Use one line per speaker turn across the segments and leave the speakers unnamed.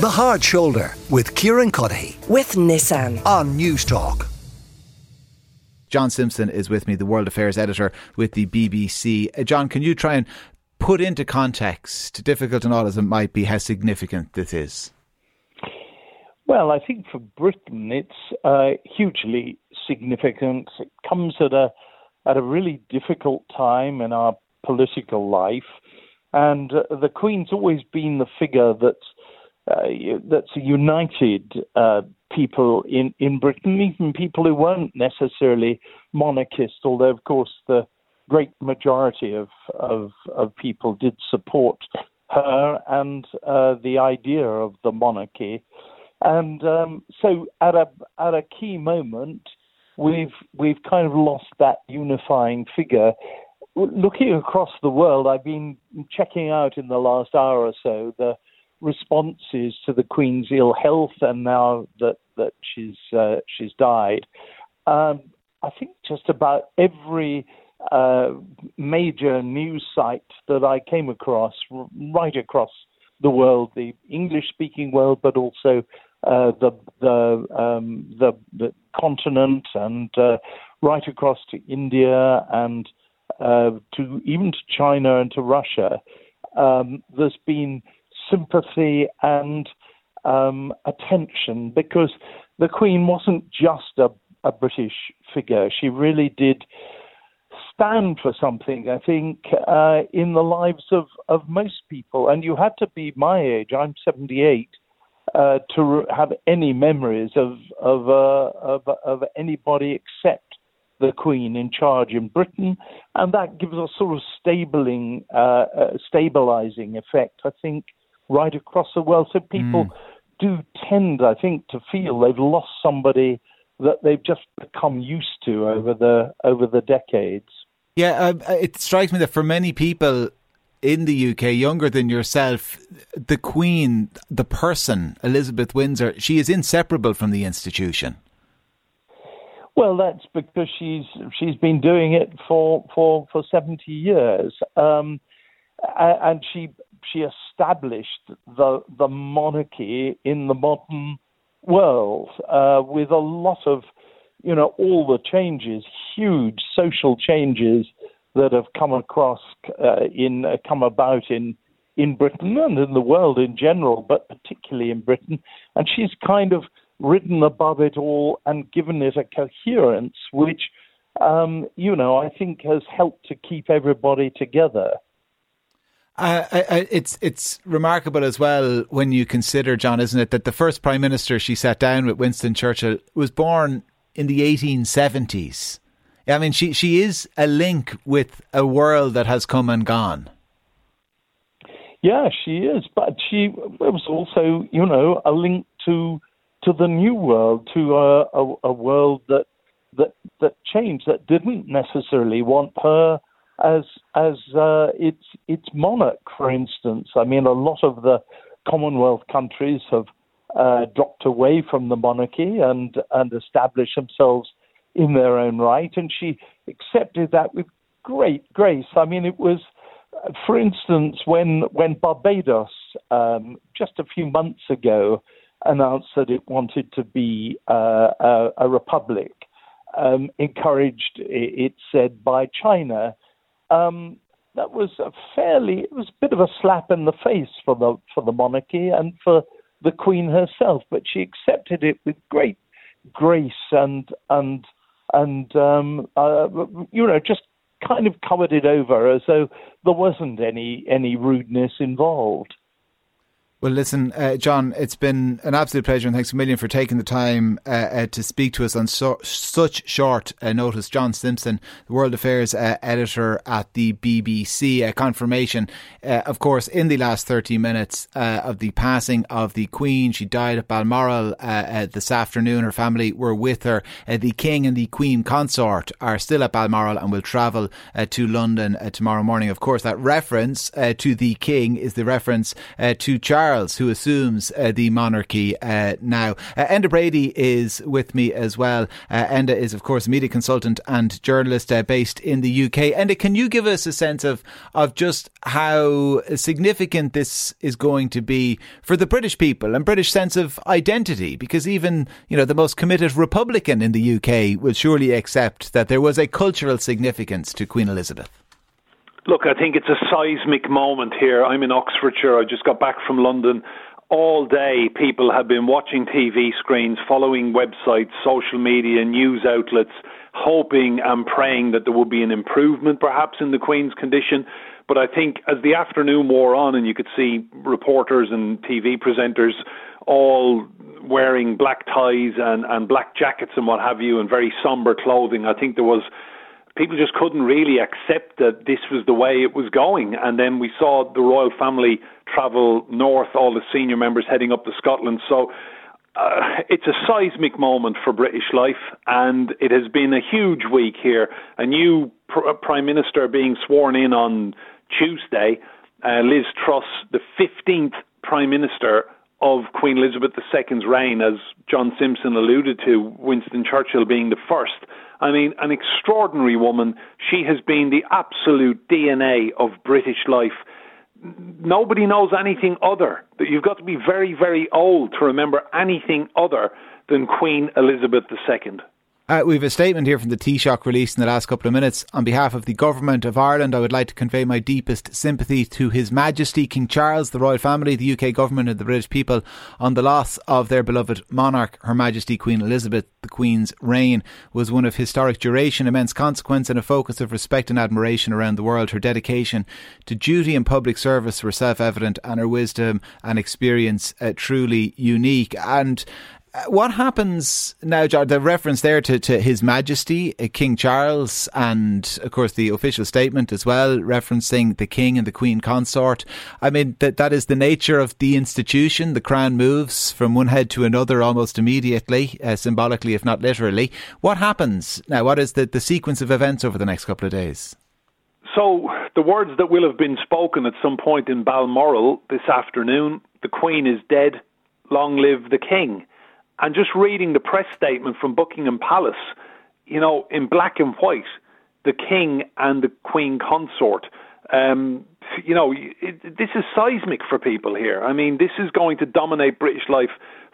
The Hard Shoulder with Kieran Cuddihy
with Nissan
on Newstalk.
John Simpson is with me, the World Affairs editor with the BBC. Uh, John, can you try and put into context, difficult and all as it might be, how significant this is?
Well, I think for Britain it's uh, hugely significant. It comes at a at a really difficult time in our political life, and uh, the Queen's always been the figure that's uh, that's united uh, people in, in Britain, even people who weren't necessarily monarchists, although, of course, the great majority of, of, of people did support her and uh, the idea of the monarchy. And um, so, at a at a key moment, we've we've kind of lost that unifying figure. Looking across the world, I've been checking out in the last hour or so the responses to the Queen's ill health, and now that that she's uh, she's died, um, I think just about every uh, major news site that I came across, right across the world, the English-speaking world, but also uh, the the, um, the, the continent, and uh, right across to India and uh, to even to China and to Russia. Um, there's been sympathy and um, attention because the Queen wasn't just a, a British figure. She really did stand for something, I think, uh, in the lives of, of most people. And you had to be my age, I'm 78, uh, to have any memories of, of, uh, of, of anybody except the Queen in charge in Britain, and that gives a sort of stabling, uh, uh, stabilizing effect, I think, right across the world. So people mm. do tend, I think, to feel they've lost somebody that they've just become used to over the over the decades.
Yeah, uh, it strikes me that for many people in the UK, younger than yourself, the Queen, the person, Elizabeth Windsor, she is inseparable from the institution.
Well, that's because she's she's been doing it for for for seventy years, um, and she she established the the monarchy in the modern world uh, with a lot of you know all the changes, huge social changes that have come across uh, in uh, come about in in Britain and in the world in general, but particularly in Britain. And she's kind of ridden above it all and given it a coherence, which um, you know I think has helped to keep everybody together.
Uh, I, it's it's remarkable as well when you consider, John, isn't it, that the first prime minister she sat down with, Winston Churchill, was born in the 1870s. I mean, she she is a link with a world that has come and gone.
Yeah, she is, but she was also, you know, a link to to the new world, to a, a, a world that that that changed, that didn't necessarily want her as as uh, its its monarch, for instance. I mean, a lot of the Commonwealth countries have uh, dropped away from the monarchy and and established themselves in their own right, and she accepted that with great grace. I mean, it was, for instance, when when Barbados um, just a few months ago announced that it wanted to be uh, a, a, republic, um, encouraged, it said, by China um, that was a fairly it was a bit of a slap in the face for the for the monarchy and for the queen herself but she accepted it with great grace and and and um, uh, you know just kind of covered it over as though there wasn't any any rudeness involved
well, listen, uh, John, it's been an absolute pleasure, and thanks a million for taking the time uh, uh, to speak to us on so, such short uh, notice. John Simpson, the World Affairs uh, editor at the BBC. A confirmation, uh, of course, in the last 30 minutes of the passing of the Queen. She died at Balmoral this afternoon. Her family were with her. the King and the Queen consort are still at Balmoral and will travel to London tomorrow morning. Of course, that reference to the King is the reference to Charles. Charles, who assumes uh, the monarchy uh, now. Uh, Enda Brady is with me as well. Uh, Enda is, of course, a media consultant and journalist uh, based in the UK. Enda, can you give us a sense of, of just how significant this is going to be for the British people and British sense of identity? Because even, you know, the most committed Republican in the UK will surely accept that there was a cultural significance to Queen Elizabeth.
Look, I think it's a seismic moment here. I'm in Oxfordshire. I just got back from London. All day, people have been watching TV screens, following websites, social media, news outlets, hoping and praying that there will be an improvement perhaps in the Queen's condition. But I think as the afternoon wore on and you could see reporters and TV presenters all wearing black ties and, and black jackets and what have you and very somber clothing, I think there was people just couldn't really accept that this was the way it was going. And then we saw the royal family travel north, all the senior members heading up to Scotland. So uh, it's a seismic moment for British life, and it has been a huge week here. A new pr- uh, Prime Minister being sworn in on Tuesday, uh, Liz Truss, the 15th Prime Minister of Queen Elizabeth II's reign, as John Simpson alluded to, Winston Churchill being the first. I mean, an extraordinary woman. She has been the absolute DNA of British life. Nobody knows anything other. You've got to be very, very old to remember anything other than Queen Elizabeth II.
Uh, we have a statement here from the Taoiseach released in the last couple of minutes. On behalf of the Government of Ireland, I would like to convey my deepest sympathy to His Majesty King Charles, the royal family, the UK Government, and the British people on the loss of their beloved monarch, Her Majesty Queen Elizabeth. The Queen's reign was one of historic duration, immense consequence, and a focus of respect and admiration around the world. Her dedication to duty and public service were self evident, and her wisdom and experience uh, truly unique. And what happens now, John? The reference there to, to His Majesty, uh, King Charles, and of course the official statement as well, referencing the King and the Queen consort. I mean, that that is the nature of the institution. The crown moves from one head to another almost immediately, uh, symbolically, if not literally. What happens now? What is the, the sequence of events over the next couple of days?
So, the words that will have been spoken at some point in Balmoral this afternoon the Queen is dead, long live the King and just reading the press statement from Buckingham Palace, you know, in black and white, the king and the queen consort. Um, you know, it, this is seismic for people here. I mean, this is going to dominate British life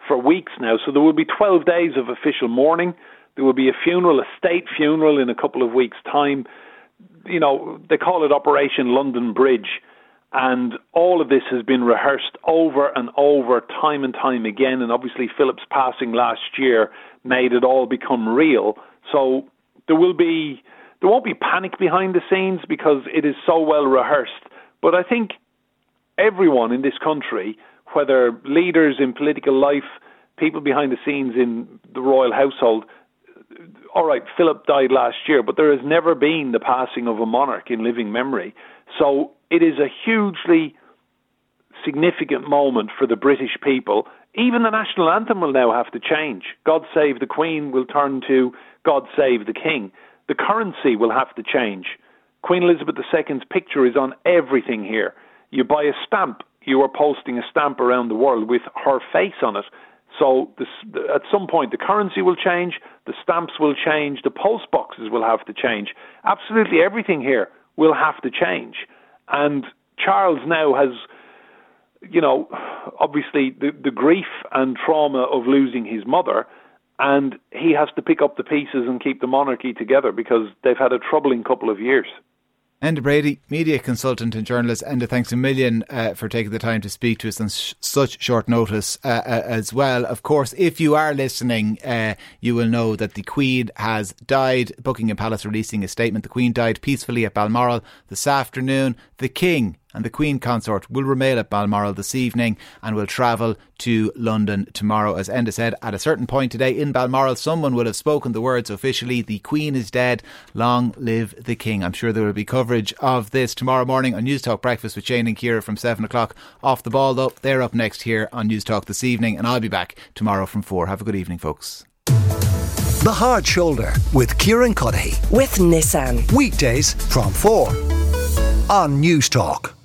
for weeks now. So there will be 12 days of official mourning. There will be a funeral, a state funeral in a couple of weeks' time. You know, they call it Operation London Bridge. And all of this has been rehearsed over and over, time and time again. And obviously, Philip's passing last year made it all become real. So there will be, there won't be panic behind the scenes because it is so well rehearsed. But I think everyone in this country, whether leaders in political life, people behind the scenes in the royal household, all right, Philip died last year, but there has never been the passing of a monarch in living memory. So it is a hugely significant moment for the British people. Even the national anthem will now have to change. God Save the Queen will turn to God Save the King. The currency will have to change. Queen Elizabeth II's picture is on everything here. You buy a stamp, you are posting a stamp around the world with her face on it. So this, at some point, the currency will change, the stamps will change, the post boxes will have to change. Absolutely everything here will have to change. And Charles now has, you know, obviously the, the grief and trauma of losing his mother, and he has to pick up the pieces and keep the monarchy together because they've had a troubling couple of years.
Enda Brady, media consultant and journalist. Enda, thanks a million uh, for taking the time to speak to us on sh- such short notice uh, uh, as well. Of course, if you are listening, uh, you will know that the Queen has died. Buckingham Palace releasing a statement. The Queen died peacefully at Balmoral this afternoon. The King and the Queen consort will remain at Balmoral this evening and will travel to London tomorrow. As Enda said, at a certain point today in Balmoral, someone will have spoken the words officially The Queen is dead, long live the King. I'm sure there will be coverage of this tomorrow morning on Newstalk Breakfast with Shane and Ciara from 7 o'clock. Off the ball, though, they're up next here on Newstalk this evening, and I'll be back tomorrow from 4. Have a good evening, folks.
The Hard Shoulder with Kieran Cuddihy.
With Nissan.
Weekdays from 4 on Newstalk.